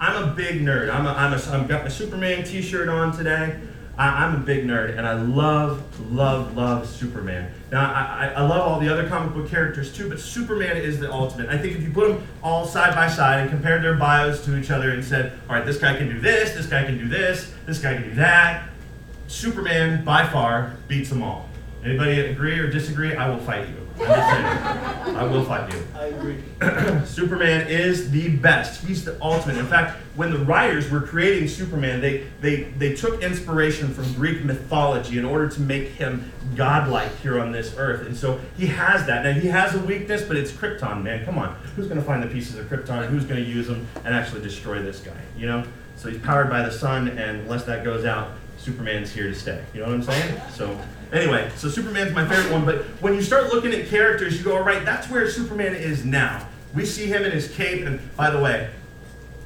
I'm a big nerd. I'm a, I'm a, I've got my Superman T-shirt on today. I, I'm a big nerd, and I love, love, love Superman. Now, I, I love all the other comic book characters too, but Superman is the ultimate. I think if you put them all side by side and compared their bios to each other and said, all right, this guy can do this, this guy can do this, this guy can do that, Superman by far beats them all. Anybody agree or disagree? I will fight you. I'm just saying. I will fight you. I agree. Superman is the best. He's the ultimate. In fact, when the writers were creating Superman, they, they, they took inspiration from Greek mythology in order to make him godlike here on this earth. And so he has that. Now, he has a weakness, but it's Krypton, man. Come on. Who's going to find the pieces of Krypton? Who's going to use them and actually destroy this guy? You know? So he's powered by the sun, and unless that goes out, Superman's here to stay. You know what I'm saying? So anyway, so Superman's my favorite one. But when you start looking at characters, you go, all right, that's where Superman is now. We see him in his cape, and by the way,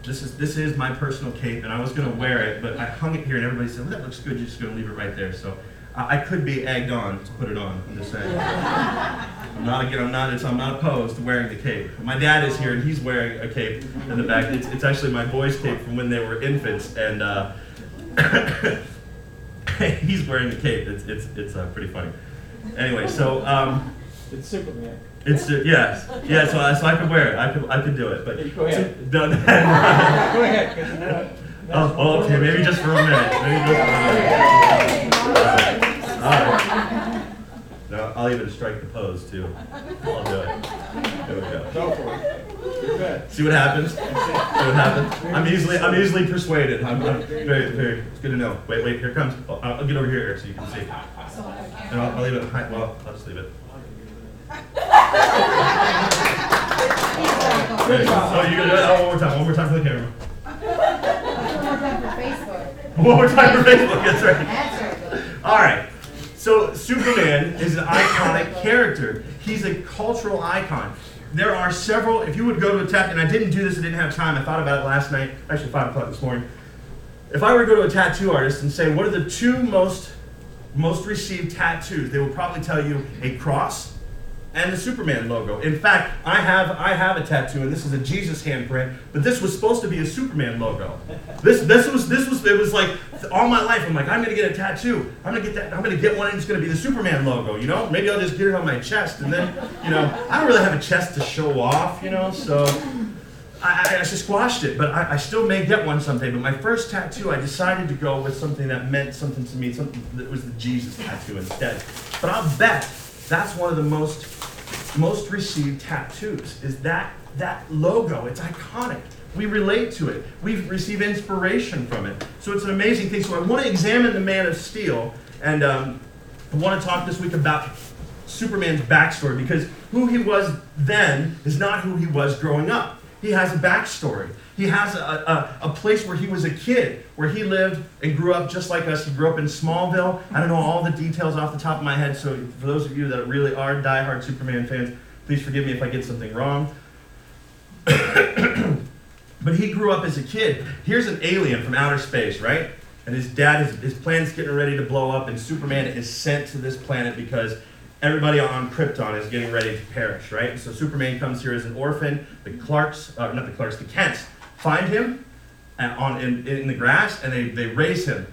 this is this is my personal cape, and I was gonna wear it, but I hung it here, and everybody said, well, that looks good. You're just gonna leave it right there. So I, I could be egged on to put it on. I'm just saying. I'm not again. I'm not. It's, I'm not opposed to wearing the cape. My dad is here, and he's wearing a cape in the back. It's, it's actually my boy's cape from when they were infants, and. Uh, he's wearing the cape. It's it's it's uh, pretty funny. Anyway, so um, It's Superman. it's uh, yes, yeah. So, I- so I could wear it. I could I could do it. But go ahead. No, no. Go ahead, 'cause you're oh, oh, okay. Maybe just for a minute. Maybe just for a minute. All right. No, I'll even strike the pose too. I'll do it. There we go. Go for it. See what happens? See what happens? I'm easily I'm easily persuaded. I'm, I'm very very. It's good to know. Wait wait. Here comes. I'll, I'll get over here so you can see. And I'll, I'll leave it. Well, I'll just leave it. Oh, you gonna do it? Oh, one more time. One more time for the camera. One more time for Facebook. One more time for Facebook. That's right. That's right. All right. So Superman is an iconic character. He's a cultural icon. There are several. If you would go to a tattoo, and I didn't do this, I didn't have time. I thought about it last night. Actually, five o'clock this morning. If I were to go to a tattoo artist and say, "What are the two most most received tattoos?" They will probably tell you a cross and the Superman logo. In fact, I have I have a tattoo, and this is a Jesus handprint, but this was supposed to be a Superman logo. This this was this was it was like all my life. I'm like I'm gonna get a tattoo. I'm gonna get that. I'm gonna get one, and it's gonna be the Superman logo. You know, maybe I'll just get it on my chest, and then you know I don't really have a chest to show off. You know, so. I, I, just squashed it, but I, I still may get one someday. But my first tattoo, I decided to go with something that meant something to me, something that was the Jesus tattoo instead. But I'll bet that's one of the most most received tattoos is that that logo. It's iconic. We relate to it. We receive inspiration from it. So it's an amazing thing. So I want to examine the Man of Steel, and um, I want to talk this week about Superman's backstory because who he was then is not who he was growing up. He has a backstory. He has a, a, a place where he was a kid, where he lived and grew up just like us. He grew up in Smallville. I don't know all the details off the top of my head, so for those of you that really are diehard Superman fans, please forgive me if I get something wrong. but he grew up as a kid. Here's an alien from outer space, right? And his dad, his, his planet's getting ready to blow up, and Superman is sent to this planet because everybody on Krypton is getting ready to perish, right? So Superman comes here as an orphan. The Clarks, uh, not the Clarks, the Kents find him and on in, in the grass, and they, they raise him.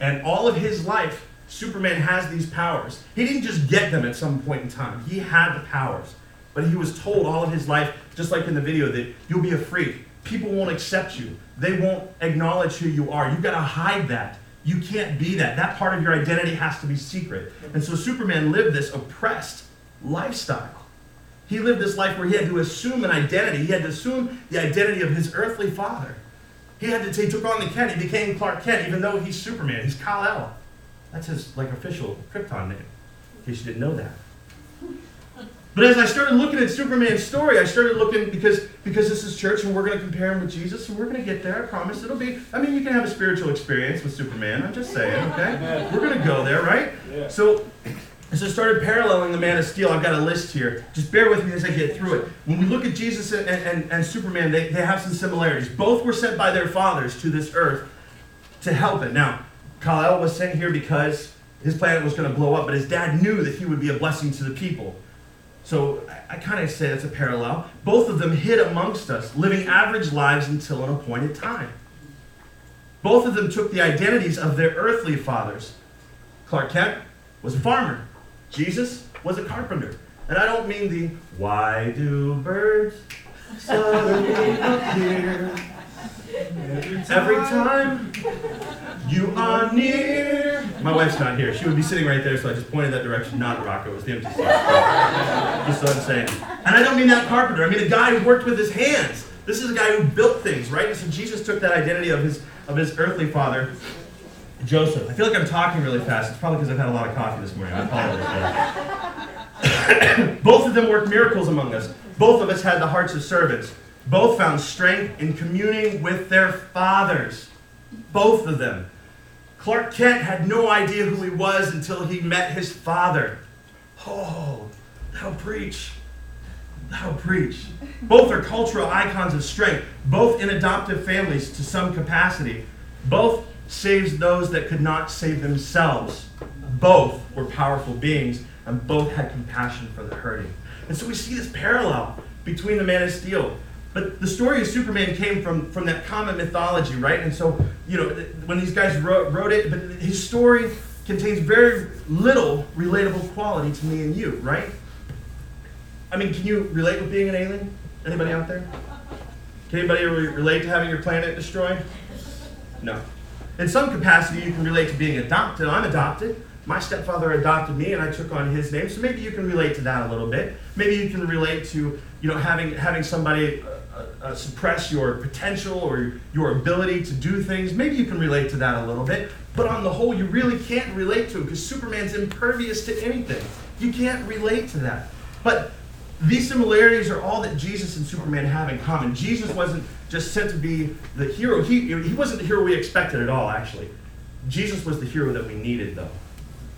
And all of his life, Superman has these powers. He didn't just get them at some point in time. He had the powers. But he was told all of his life, just like in the video, that you'll be a freak. People won't accept you. They won't acknowledge who you are. You've got to hide that. You can't be that. That part of your identity has to be secret. And so Superman lived this oppressed lifestyle. He lived this life where he had to assume an identity. He had to assume the identity of his earthly father. He had to he took on the Kent. He became Clark Kent, even though he's Superman. He's Kal-El. That's his like official Krypton name. In case you didn't know that. But as I started looking at Superman's story, I started looking because because this is church and we're going to compare him with Jesus and we're going to get there. I promise it'll be. I mean, you can have a spiritual experience with Superman. I'm just saying, okay? We're going to go there, right? Yeah. So as I started paralleling the Man of Steel, I've got a list here. Just bear with me as I get through it. When we look at Jesus and, and, and Superman, they, they have some similarities. Both were sent by their fathers to this earth to help it. Now, Kal-El was sent here because his planet was going to blow up, but his dad knew that he would be a blessing to the people. So I, I kind of say that's a parallel. Both of them hid amongst us, living average lives until an appointed time. Both of them took the identities of their earthly fathers. Clark Kent was a farmer. Jesus was a carpenter. And I don't mean the why do birds suddenly appear every time you are near. My wife's not here. She would be sitting right there, so I just pointed that direction, not Rocco. It was the empty seat. just so I'm saying. And I don't mean that carpenter. I mean a guy who worked with his hands. This is a guy who built things, right? And so Jesus took that identity of his of his earthly father, Joseph. I feel like I'm talking really fast. It's probably because I've had a lot of coffee this morning. I apologize. Both of them worked miracles among us. Both of us had the hearts of servants. Both found strength in communing with their fathers. Both of them. Clark Kent had no idea who he was until he met his father. Oh, thou preach. Thou preach. Both are cultural icons of strength, both in adoptive families to some capacity. Both saves those that could not save themselves. Both were powerful beings, and both had compassion for the hurting. And so we see this parallel between the Man of Steel. But the story of Superman came from, from that common mythology, right? And so, you know, when these guys wrote, wrote it, but his story contains very little relatable quality to me and you, right? I mean, can you relate with being an alien? Anybody out there? Can anybody re- relate to having your planet destroyed? No. In some capacity, you can relate to being adopted. I'm adopted. My stepfather adopted me, and I took on his name. So maybe you can relate to that a little bit. Maybe you can relate to, you know, having having somebody uh, uh, suppress your potential or your ability to do things. Maybe you can relate to that a little bit. But on the whole, you really can't relate to it because Superman's impervious to anything. You can't relate to that. But these similarities are all that Jesus and Superman have in common. Jesus wasn't just sent to be the hero. He, he wasn't the hero we expected at all, actually. Jesus was the hero that we needed, though.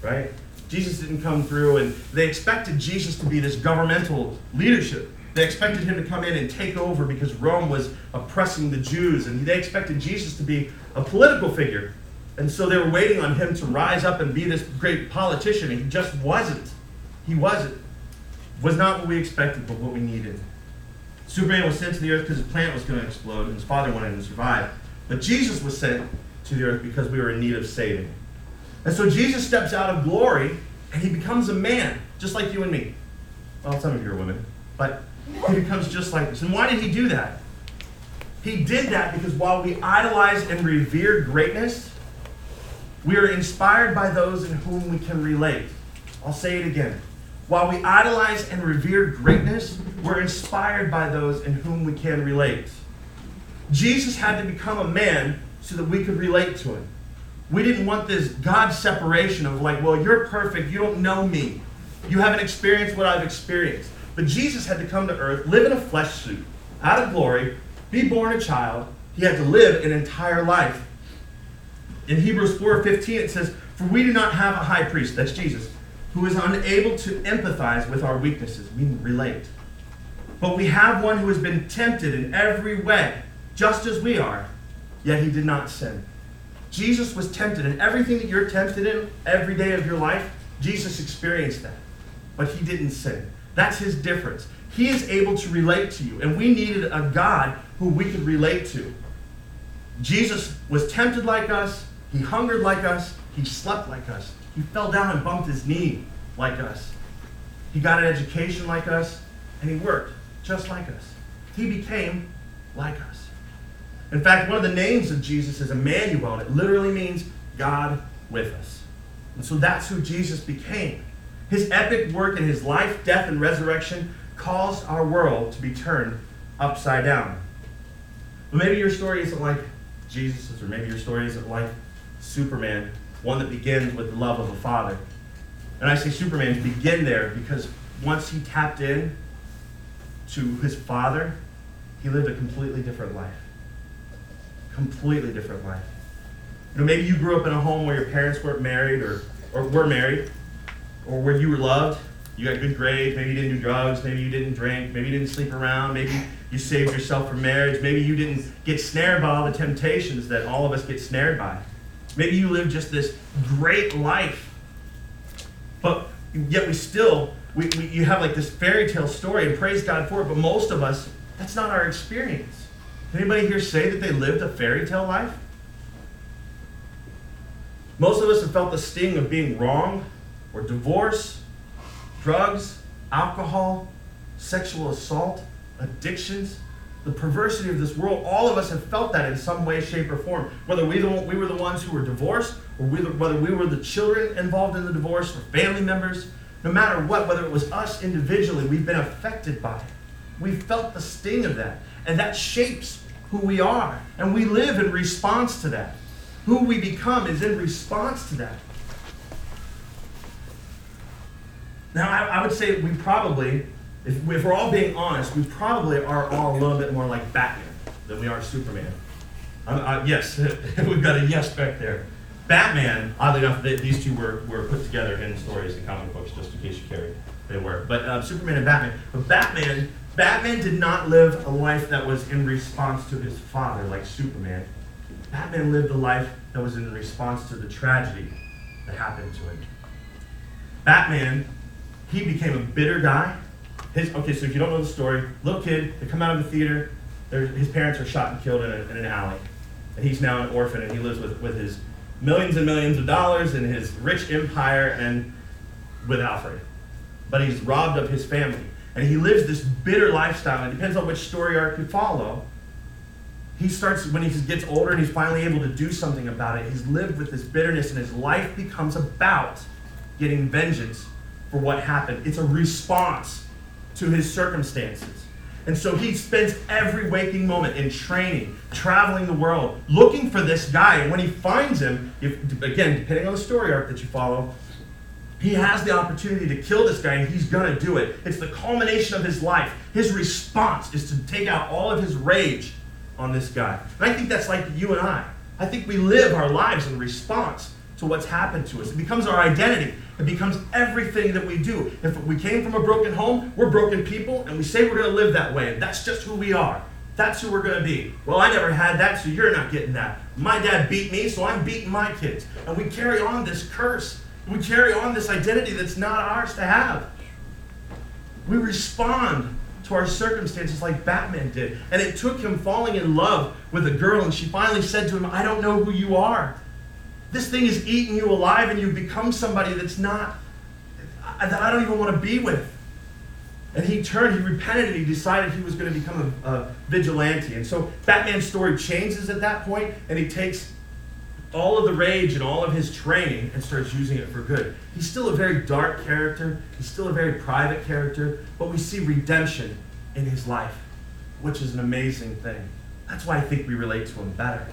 Right? Jesus didn't come through, and they expected Jesus to be this governmental leadership. They expected him to come in and take over because Rome was oppressing the Jews, and they expected Jesus to be a political figure. And so they were waiting on him to rise up and be this great politician, and he just wasn't. He wasn't was not what we expected, but what we needed. Superman was sent to the earth because his planet was going to explode and his father wanted him to survive. But Jesus was sent to the earth because we were in need of saving. And so Jesus steps out of glory and he becomes a man, just like you and me. Well, some of you are women, but he becomes just like us. And why did he do that? He did that because while we idolize and revere greatness, we are inspired by those in whom we can relate. I'll say it again. While we idolize and revere greatness, we're inspired by those in whom we can relate. Jesus had to become a man so that we could relate to him. We didn't want this God separation of like, well, you're perfect, you don't know me. You haven't experienced what I've experienced. But Jesus had to come to earth, live in a flesh suit, out of glory, be born a child. He had to live an entire life. In Hebrews 4:15 it says, "For we do not have a high priest, that's Jesus, who is unable to empathize with our weaknesses, we relate. But we have one who has been tempted in every way, just as we are, yet he did not sin." Jesus was tempted in everything that you're tempted in every day of your life. Jesus experienced that, but he didn't sin. That's his difference. He is able to relate to you, and we needed a God who we could relate to. Jesus was tempted like us, he hungered like us, he slept like us, he fell down and bumped his knee like us. He got an education like us, and he worked just like us. He became like us. In fact, one of the names of Jesus is Emmanuel, and it literally means God with us. And so that's who Jesus became. His epic work in his life, death, and resurrection caused our world to be turned upside down. But maybe your story isn't like Jesus', or maybe your story isn't like Superman, one that begins with the love of a father. And I say Superman begin there because once he tapped in to his father, he lived a completely different life. Completely different life. You know, maybe you grew up in a home where your parents weren't married or, or were married, or where you were loved. You got good grades, maybe you didn't do drugs, maybe you didn't drink, maybe you didn't sleep around, maybe you saved yourself for marriage, maybe you didn't get snared by all the temptations that all of us get snared by. Maybe you live just this great life, but yet we still we, we, you have like this fairy tale story, and praise God for it, but most of us, that's not our experience. Anybody here say that they lived a fairy tale life? Most of us have felt the sting of being wrong or divorce, drugs, alcohol, sexual assault, addictions, the perversity of this world. All of us have felt that in some way, shape, or form. Whether we, the, we were the ones who were divorced, or we, whether we were the children involved in the divorce, or family members, no matter what, whether it was us individually, we've been affected by it. We felt the sting of that. And that shapes who we are. And we live in response to that. Who we become is in response to that. Now, I, I would say we probably, if, if we're all being honest, we probably are all a little bit more like Batman than we are Superman. Uh, uh, yes, we've got a yes back there. Batman, oddly enough, they, these two were, were put together in stories and comic books, just in case you carried. They were. But uh, Superman and Batman. But Batman, Batman did not live a life that was in response to his father like Superman. Batman lived a life that was in response to the tragedy that happened to him. Batman, he became a bitter guy. His, okay, so if you don't know the story, little kid, they come out of the theater, his parents are shot and killed in, a, in an alley. And he's now an orphan and he lives with, with his millions and millions of dollars and his rich empire and with Alfred. But he's robbed of his family. And he lives this bitter lifestyle. And it depends on which story arc you follow. He starts, when he gets older and he's finally able to do something about it, he's lived with this bitterness and his life becomes about getting vengeance for what happened. It's a response to his circumstances. And so he spends every waking moment in training, traveling the world, looking for this guy. And when he finds him, if, again, depending on the story arc that you follow, he has the opportunity to kill this guy and he's going to do it. It's the culmination of his life. His response is to take out all of his rage on this guy. And I think that's like you and I. I think we live our lives in response to what's happened to us. It becomes our identity. It becomes everything that we do. If we came from a broken home, we're broken people, and we say we're going to live that way. And that's just who we are. That's who we're going to be. Well, I never had that, so you're not getting that. My dad beat me, so I'm beating my kids. And we carry on this curse. We carry on this identity that's not ours to have. We respond to our circumstances like Batman did. And it took him falling in love with a girl, and she finally said to him, I don't know who you are. This thing is eating you alive, and you've become somebody that's not, that I don't even want to be with. And he turned, he repented, and he decided he was going to become a, a vigilante. And so Batman's story changes at that point, and he takes all of the rage and all of his training and starts using it for good. He's still a very dark character, he's still a very private character, but we see redemption in his life, which is an amazing thing. That's why I think we relate to him better.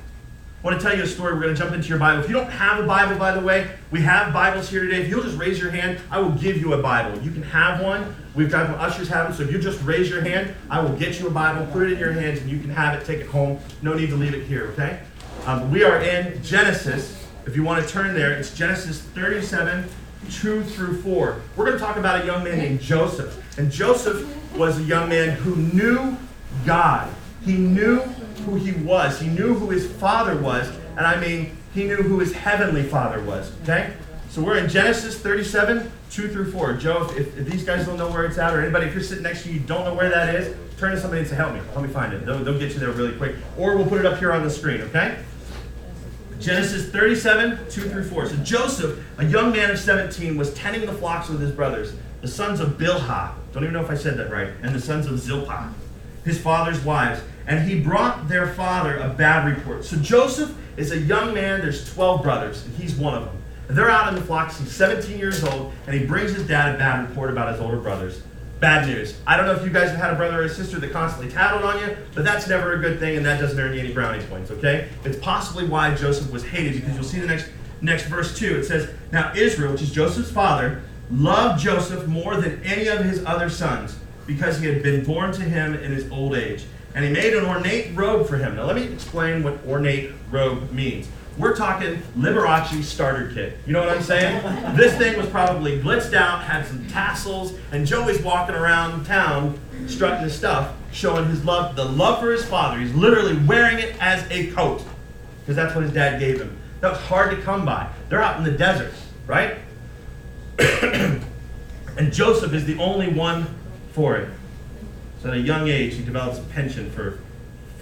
I want to tell you a story. We're going to jump into your Bible. If you don't have a Bible, by the way, we have Bibles here today. If you'll just raise your hand, I will give you a Bible. You can have one. We've got the ushers have them. So if you just raise your hand, I will get you a Bible, put it in your hands, and you can have it, take it home. No need to leave it here, okay? Um, we are in Genesis. If you want to turn there, it's Genesis 37, 2 through 4. We're going to talk about a young man named Joseph. And Joseph was a young man who knew God. He knew who he was. He knew who his father was. And I mean, he knew who his heavenly father was. Okay? So we're in Genesis 37, 2 through 4. Joe, if, if these guys don't know where it's at, or anybody, if you're sitting next to you, you don't know where that is, turn to somebody and say, Help me. Help me find it. They'll, they'll get you there really quick. Or we'll put it up here on the screen, okay? Genesis 37, 2 through 4. So Joseph, a young man of 17, was tending the flocks with his brothers, the sons of Bilhah. Don't even know if I said that right. And the sons of Zilpah, his father's wives. And he brought their father a bad report. So Joseph is a young man. There's 12 brothers, and he's one of them. And they're out in the flocks. He's 17 years old, and he brings his dad a bad report about his older brothers. Bad news. I don't know if you guys have had a brother or a sister that constantly tattled on you, but that's never a good thing, and that doesn't earn you any brownie points, okay? It's possibly why Joseph was hated, because you'll see the next next verse too. It says, Now Israel, which is Joseph's father, loved Joseph more than any of his other sons, because he had been born to him in his old age. And he made an ornate robe for him. Now let me explain what ornate robe means. We're talking Liberace starter kit. You know what I'm saying? this thing was probably blitzed out, had some tassels, and Joey's walking around town strutting his stuff, showing his love, the love for his father. He's literally wearing it as a coat, because that's what his dad gave him. That was hard to come by. They're out in the desert, right? And Joseph is the only one for it. At a young age, he develops a penchant for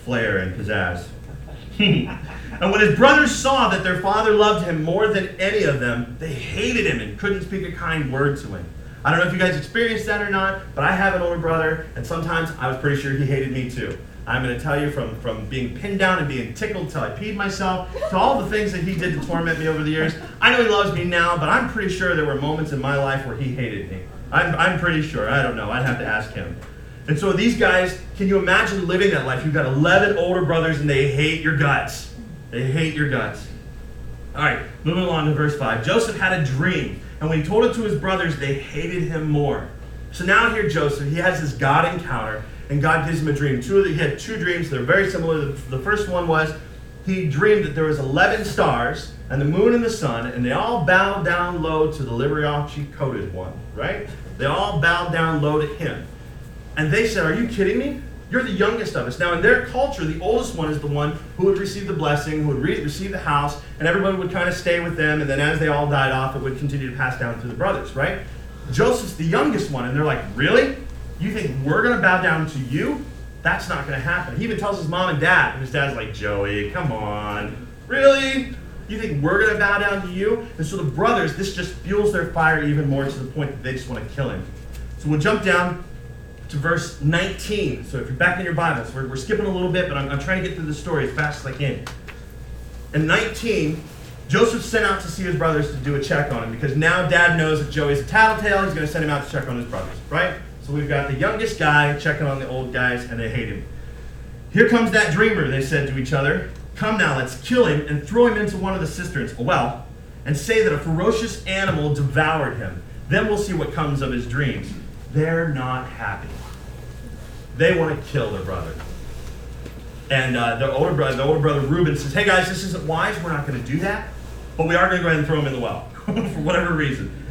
flair and pizzazz. and when his brothers saw that their father loved him more than any of them, they hated him and couldn't speak a kind word to him. I don't know if you guys experienced that or not, but I have an older brother, and sometimes I was pretty sure he hated me too. I'm going to tell you from, from being pinned down and being tickled till I peed myself to all the things that he did to torment me over the years. I know he loves me now, but I'm pretty sure there were moments in my life where he hated me. I'm, I'm pretty sure. I don't know. I'd have to ask him. And so these guys, can you imagine living that life? You've got 11 older brothers and they hate your guts. They hate your guts. All right, moving along to verse 5. Joseph had a dream, and when he told it to his brothers, they hated him more. So now here Joseph, he has this God encounter, and God gives him a dream. Two of the, he had two dreams. They're very similar. The, the first one was he dreamed that there was 11 stars and the moon and the sun, and they all bowed down low to the Liberace coated one, right? They all bowed down low to him. And they said, Are you kidding me? You're the youngest of us. Now, in their culture, the oldest one is the one who would receive the blessing, who would re- receive the house, and everyone would kind of stay with them. And then as they all died off, it would continue to pass down to the brothers, right? Joseph's the youngest one. And they're like, Really? You think we're going to bow down to you? That's not going to happen. He even tells his mom and dad. And his dad's like, Joey, come on. Really? You think we're going to bow down to you? And so the brothers, this just fuels their fire even more to the point that they just want to kill him. So we'll jump down to verse 19. So if you're back in your Bibles, we're, we're skipping a little bit, but I'm, I'm trying to get through the story as fast as I can. In 19, Joseph sent out to see his brothers to do a check on him because now dad knows that Joey's a tattletale. He's going to send him out to check on his brothers, right? So we've got the youngest guy checking on the old guys, and they hate him. Here comes that dreamer, they said to each other. Come now, let's kill him and throw him into one of the cisterns, a well, and say that a ferocious animal devoured him. Then we'll see what comes of his dreams. They're not happy. They want to kill their brother. And uh, the older brother, the older brother Reuben says, "Hey guys, this isn't wise. We're not going to do that, but we are going to go ahead and throw him in the well for whatever reason."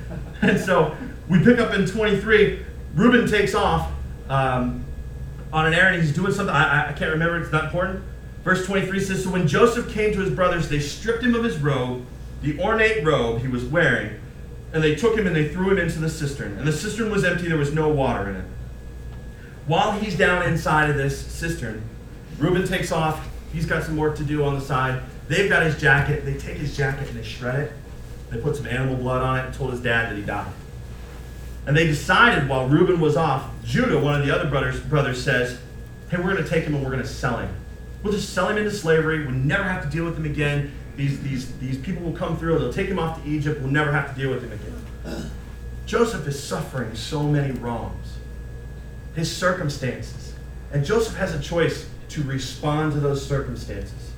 And so we pick up in 23. Reuben takes off um, on an errand. He's doing something. I, I can't remember. It's not important. Verse 23 says, So when Joseph came to his brothers, they stripped him of his robe, the ornate robe he was wearing, and they took him and they threw him into the cistern. And the cistern was empty, there was no water in it. While he's down inside of this cistern, Reuben takes off. He's got some work to do on the side. They've got his jacket. They take his jacket and they shred it. They put some animal blood on it and told his dad that he died. And they decided while Reuben was off, Judah, one of the other brothers, brothers says, Hey, we're going to take him and we're going to sell him. We'll just sell him into slavery. We'll never have to deal with him again. These, these, these people will come through. They'll take him off to Egypt. We'll never have to deal with him again. Joseph is suffering so many wrongs, his circumstances. And Joseph has a choice to respond to those circumstances.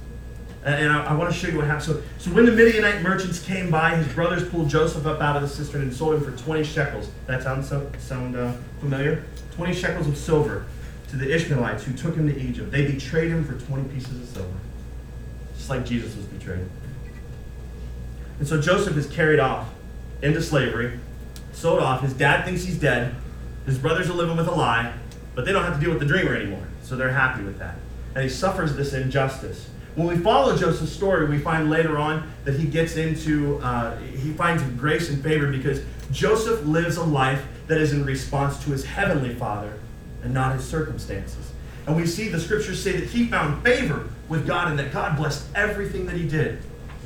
And, I, I want to show you what happened. So, so when the Midianite merchants came by, his brothers pulled Joseph up out of the cistern and sold him for 20 shekels. That sound, so, sound uh, familiar? 20 shekels of silver to the Ishmaelites who took him to Egypt. They betrayed him for 20 pieces of silver, just like Jesus was betrayed. And so Joseph is carried off into slavery, sold off. His dad thinks he's dead. His brothers are living with a lie, but they don't have to deal with the dreamer anymore. So they're happy with that. And he suffers this injustice. When we follow Joseph's story, we find later on that he gets into, uh, he finds grace and favor because Joseph lives a life that is in response to his heavenly father and not his circumstances. And we see the scriptures say that he found favor with God and that God blessed everything that he did.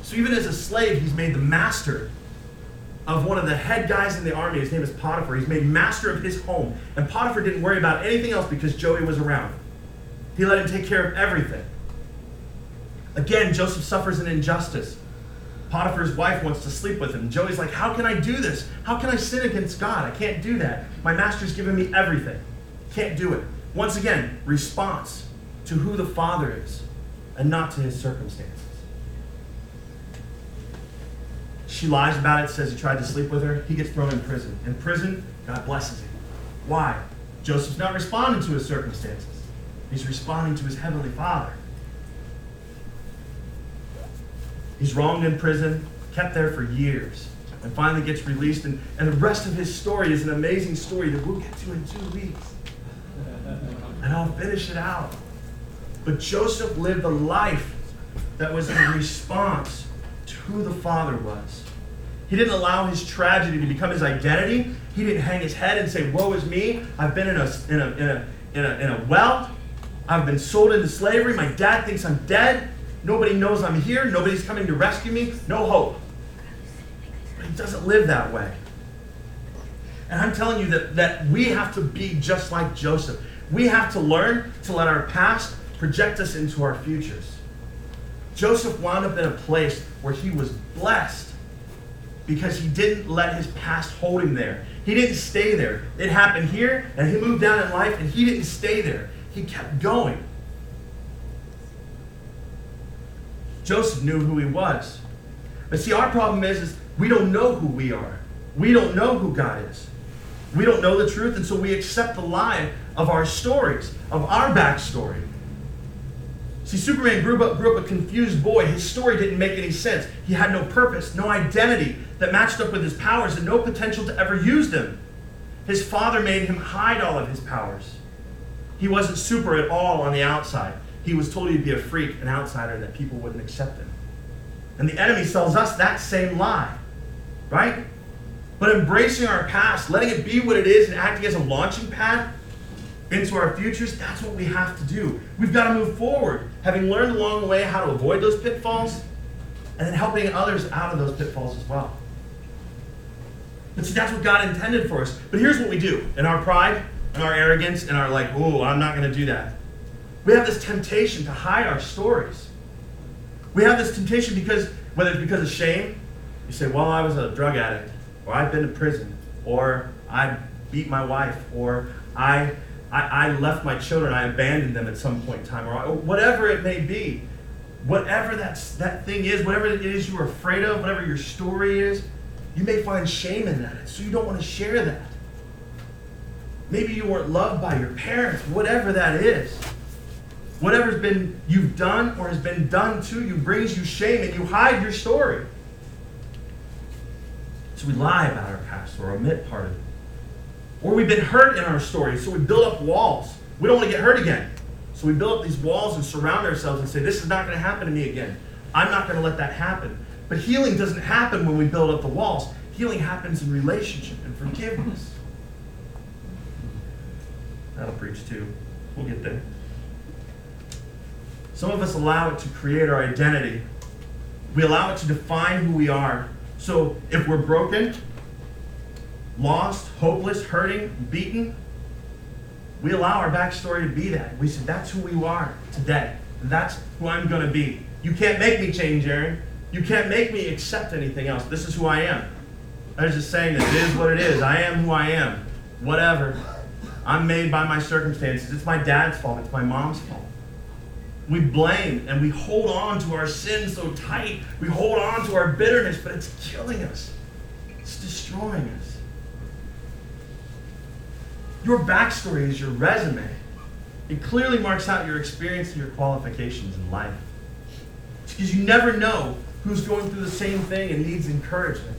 So even as a slave, he's made the master of one of the head guys in the army. His name is Potiphar. He's made master of his home. And Potiphar didn't worry about anything else because Joey was around. He let him take care of everything. Again, Joseph suffers an injustice. Potiphar's wife wants to sleep with him. Joey's like, How can I do this? How can I sin against God? I can't do that. My master's given me everything. Can't do it. Once again, response to who the Father is and not to his circumstances. She lies about it, says he tried to sleep with her. He gets thrown in prison. In prison, God blesses him. Why? Joseph's not responding to his circumstances, he's responding to his heavenly Father. He's wronged in prison, kept there for years, and finally gets released. And, and the rest of his story is an amazing story that we'll get to in two weeks. And I'll finish it out. But Joseph lived a life that was in response to who the Father was. He didn't allow his tragedy to become his identity. He didn't hang his head and say, Woe is me. I've been in a, in a, in a, in a, in a well. I've been sold into slavery. My dad thinks I'm dead. Nobody knows I'm here. Nobody's coming to rescue me. No hope. But he doesn't live that way. And I'm telling you that, that we have to be just like Joseph. We have to learn to let our past project us into our futures. Joseph wound up in a place where he was blessed because he didn't let his past hold him there. He didn't stay there. It happened here, and he moved down in life, and he didn't stay there. He kept going. Joseph knew who he was. But see, our problem is, is we don't know who we are. We don't know who God is. We don't know the truth, and so we accept the lie of our stories, of our backstory. See, Superman grew up, grew up a confused boy. His story didn't make any sense. He had no purpose, no identity that matched up with his powers, and no potential to ever use them. His father made him hide all of his powers. He wasn't super at all on the outside. He was told he'd be a freak, an outsider, and that people wouldn't accept him. And the enemy sells us that same lie, right? But embracing our past, letting it be what it is, and acting as a launching pad into our futures, that's what we have to do. We've got to move forward, having learned along the way how to avoid those pitfalls, and then helping others out of those pitfalls as well. But see, that's what God intended for us. But here's what we do in our pride, and our arrogance, and our like, oh, I'm not going to do that. We have this temptation to hide our stories. We have this temptation because, whether it's because of shame, you say, well, I was a drug addict, or I've been to prison, or I beat my wife, or I, I, I left my children, I abandoned them at some point in time, or, or whatever it may be. Whatever that's, that thing is, whatever it is you're afraid of, whatever your story is, you may find shame in that, so you don't want to share that. Maybe you weren't loved by your parents, whatever that is. Whatever's been you've done or has been done to you brings you shame and you hide your story. So we lie about our past or omit part of it. Or we've been hurt in our story, so we build up walls. We don't want to get hurt again. So we build up these walls and surround ourselves and say, This is not going to happen to me again. I'm not going to let that happen. But healing doesn't happen when we build up the walls. Healing happens in relationship and forgiveness. That'll preach too. We'll get there. Some of us allow it to create our identity. We allow it to define who we are. So if we're broken, lost, hopeless, hurting, beaten, we allow our backstory to be that. We say, that's who we are today. That's who I'm going to be. You can't make me change, Aaron. You can't make me accept anything else. This is who I am. I was just saying that it is what it is. I am who I am. Whatever. I'm made by my circumstances. It's my dad's fault. It's my mom's fault. We blame and we hold on to our sin so tight. We hold on to our bitterness, but it's killing us. It's destroying us. Your backstory is your resume. It clearly marks out your experience and your qualifications in life. Because you never know who's going through the same thing and needs encouragement.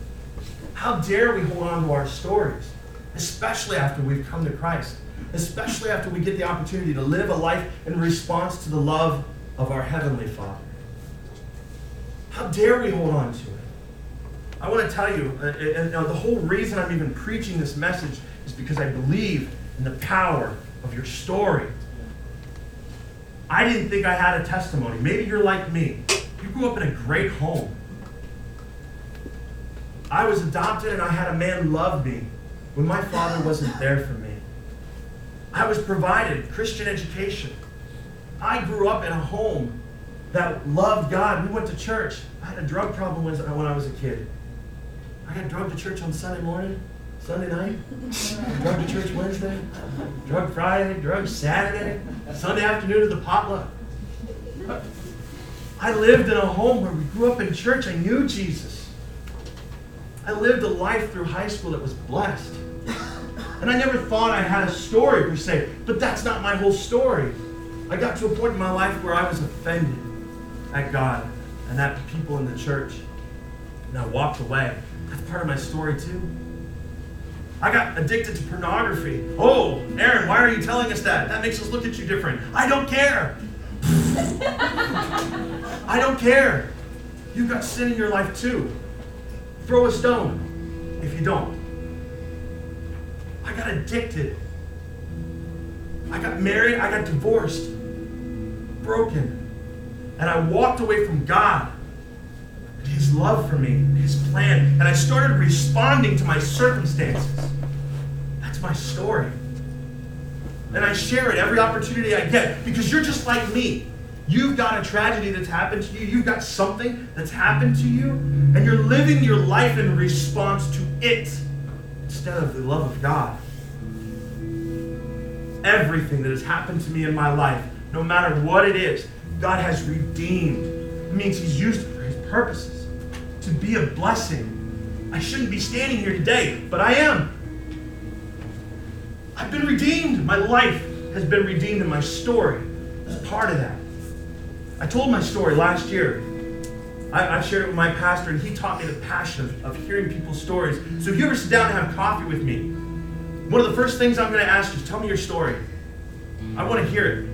How dare we hold on to our stories, especially after we've come to Christ, especially after we get the opportunity to live a life in response to the love of our Heavenly Father? How dare we hold on to it? I want to tell you, uh, and the whole reason I'm even preaching this message is because I believe in the power of your story. I didn't think I had a testimony. Maybe you're like me. You grew up in a great home. I was adopted and I had a man love me when my father wasn't there for me. I was provided Christian education. I grew up in a home that loved God. We went to church. I had a drug problem when I was a kid. I got drugged to church on Sunday morning, Sunday night, drug to church Wednesday, drug Friday, drug Saturday, Sunday afternoon at the potluck. I lived in a home where we grew up in church. I knew Jesus. I lived a life through high school that was blessed. And I never thought I had a story per se, but that's not my whole story. I got to a point in my life where I was offended at God and at the people in the church. And I walked away. That's part of my story too. I got addicted to pornography. Oh, Aaron, why are you telling us that? That makes us look at you different. I don't care. I don't care. You've got sin in your life too. throw a stone if you don't. I got addicted. I got married, I got divorced, broken. And I walked away from God and His love for me, His plan. And I started responding to my circumstances. My story. And I share it every opportunity I get because you're just like me. You've got a tragedy that's happened to you. You've got something that's happened to you. And you're living your life in response to it instead of the love of God. Everything that has happened to me in my life, no matter what it is, God has redeemed. It means He's used it for His purposes to be a blessing. I shouldn't be standing here today, but I am. I've been redeemed. My life has been redeemed, and my story is part of that. I told my story last year. I, I shared it with my pastor, and he taught me the passion of, of hearing people's stories. So if you ever sit down and have coffee with me, one of the first things I'm going to ask you is tell me your story. I want to hear it.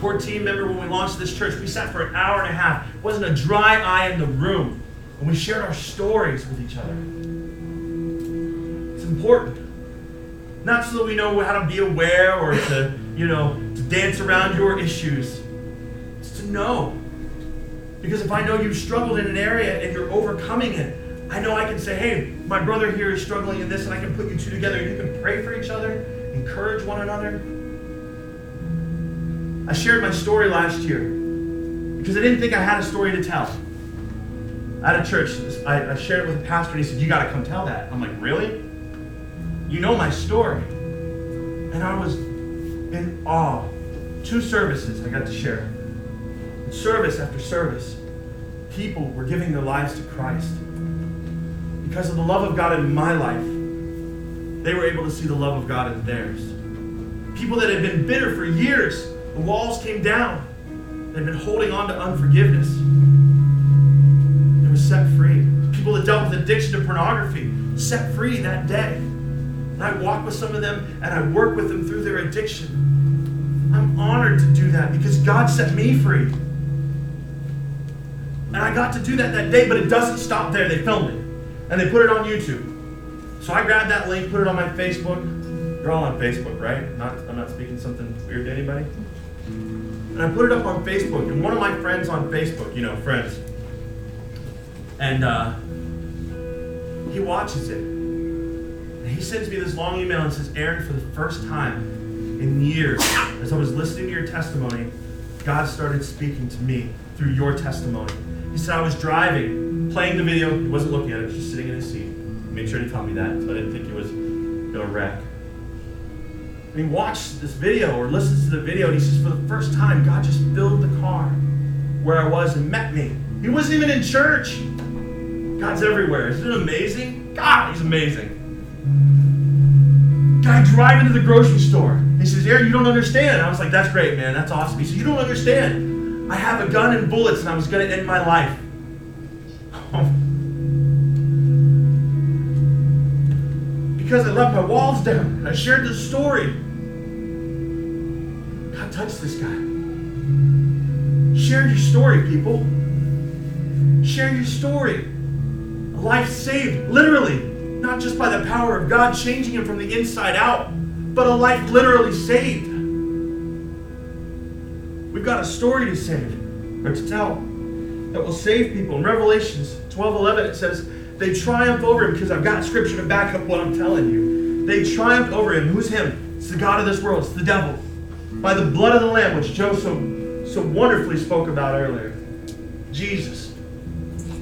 Core team member, when we launched this church, we sat for an hour and a half. It wasn't a dry eye in the room. And we shared our stories with each other. It's important. Not so that we know how to be aware or to, you know, to dance around your issues. It's to know. Because if I know you've struggled in an area and you're overcoming it, I know I can say, hey, my brother here is struggling in this, and I can put you two together you can pray for each other, encourage one another. I shared my story last year because I didn't think I had a story to tell. At a church, I, I shared it with a pastor, and he said, You got to come tell that. I'm like, Really? You know my story. And I was in awe. Two services I got to share. Service after service, people were giving their lives to Christ. Because of the love of God in my life, they were able to see the love of God in theirs. People that had been bitter for years, the walls came down. They'd been holding on to unforgiveness. They were set free. People that dealt with addiction to pornography, set free that day. And I walk with some of them and I work with them through their addiction. I'm honored to do that because God set me free. And I got to do that that day, but it doesn't stop there. They filmed it and they put it on YouTube. So I grabbed that link, put it on my Facebook. You're all on Facebook, right? Not, I'm not speaking something weird to anybody. And I put it up on Facebook, and one of my friends on Facebook, you know, friends, and uh, he watches it. And he sends me this long email and says, Aaron, for the first time in years, as I was listening to your testimony, God started speaking to me through your testimony. He said, I was driving, playing the video. He wasn't looking at it, he was just sitting in his seat. He made sure to tell me that, so I didn't think he was going to wreck. And he watched this video or listens to the video, and he says, For the first time, God just filled the car where I was and met me. He wasn't even in church. God's everywhere. Isn't it amazing? God, he's amazing. Guy driving to the grocery store. He says, Aaron, you don't understand. I was like, that's great, man. That's awesome. He said, You don't understand. I have a gun and bullets, and I was going to end my life. because I left my walls down. I shared this story. God touched this guy. Share your story, people. Share your story. A life saved, literally, not just by the power of God changing him from the inside out, but a life literally saved. We've got a story to save, or to tell, that will save people. In Revelations 12 11, it says, They triumph over him, because I've got scripture to back up what I'm telling you. They triumph over him. Who's him? It's the God of this world, it's the devil. By the blood of the Lamb, which Joe so, so wonderfully spoke about earlier. Jesus.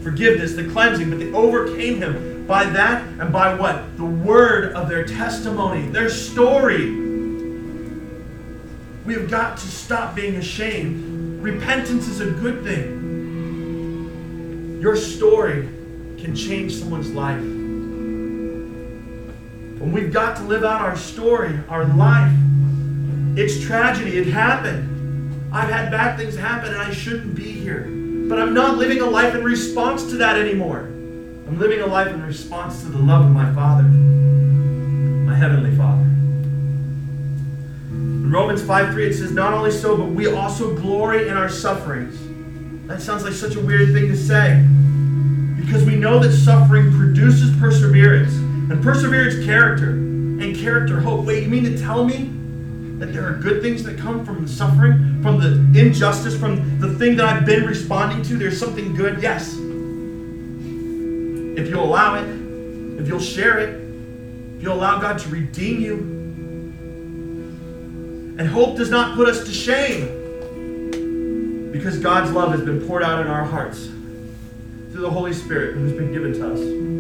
Forgiveness, the cleansing, but they overcame him by that and by what? The word of their testimony, their story. We have got to stop being ashamed. Repentance is a good thing. Your story can change someone's life. And we've got to live out our story, our life. It's tragedy. It happened. I've had bad things happen and I shouldn't be here. But I'm not living a life in response to that anymore. I'm living a life in response to the love of my Father, my Heavenly Father. In Romans 5 3, it says, Not only so, but we also glory in our sufferings. That sounds like such a weird thing to say. Because we know that suffering produces perseverance, and perseverance, character, and character, hope. Wait, you mean to tell me that there are good things that come from suffering, from the injustice, from the thing that I've been responding to? There's something good? Yes. If you'll allow it, if you'll share it, if you'll allow God to redeem you. And hope does not put us to shame because God's love has been poured out in our hearts through the Holy Spirit who's been given to us.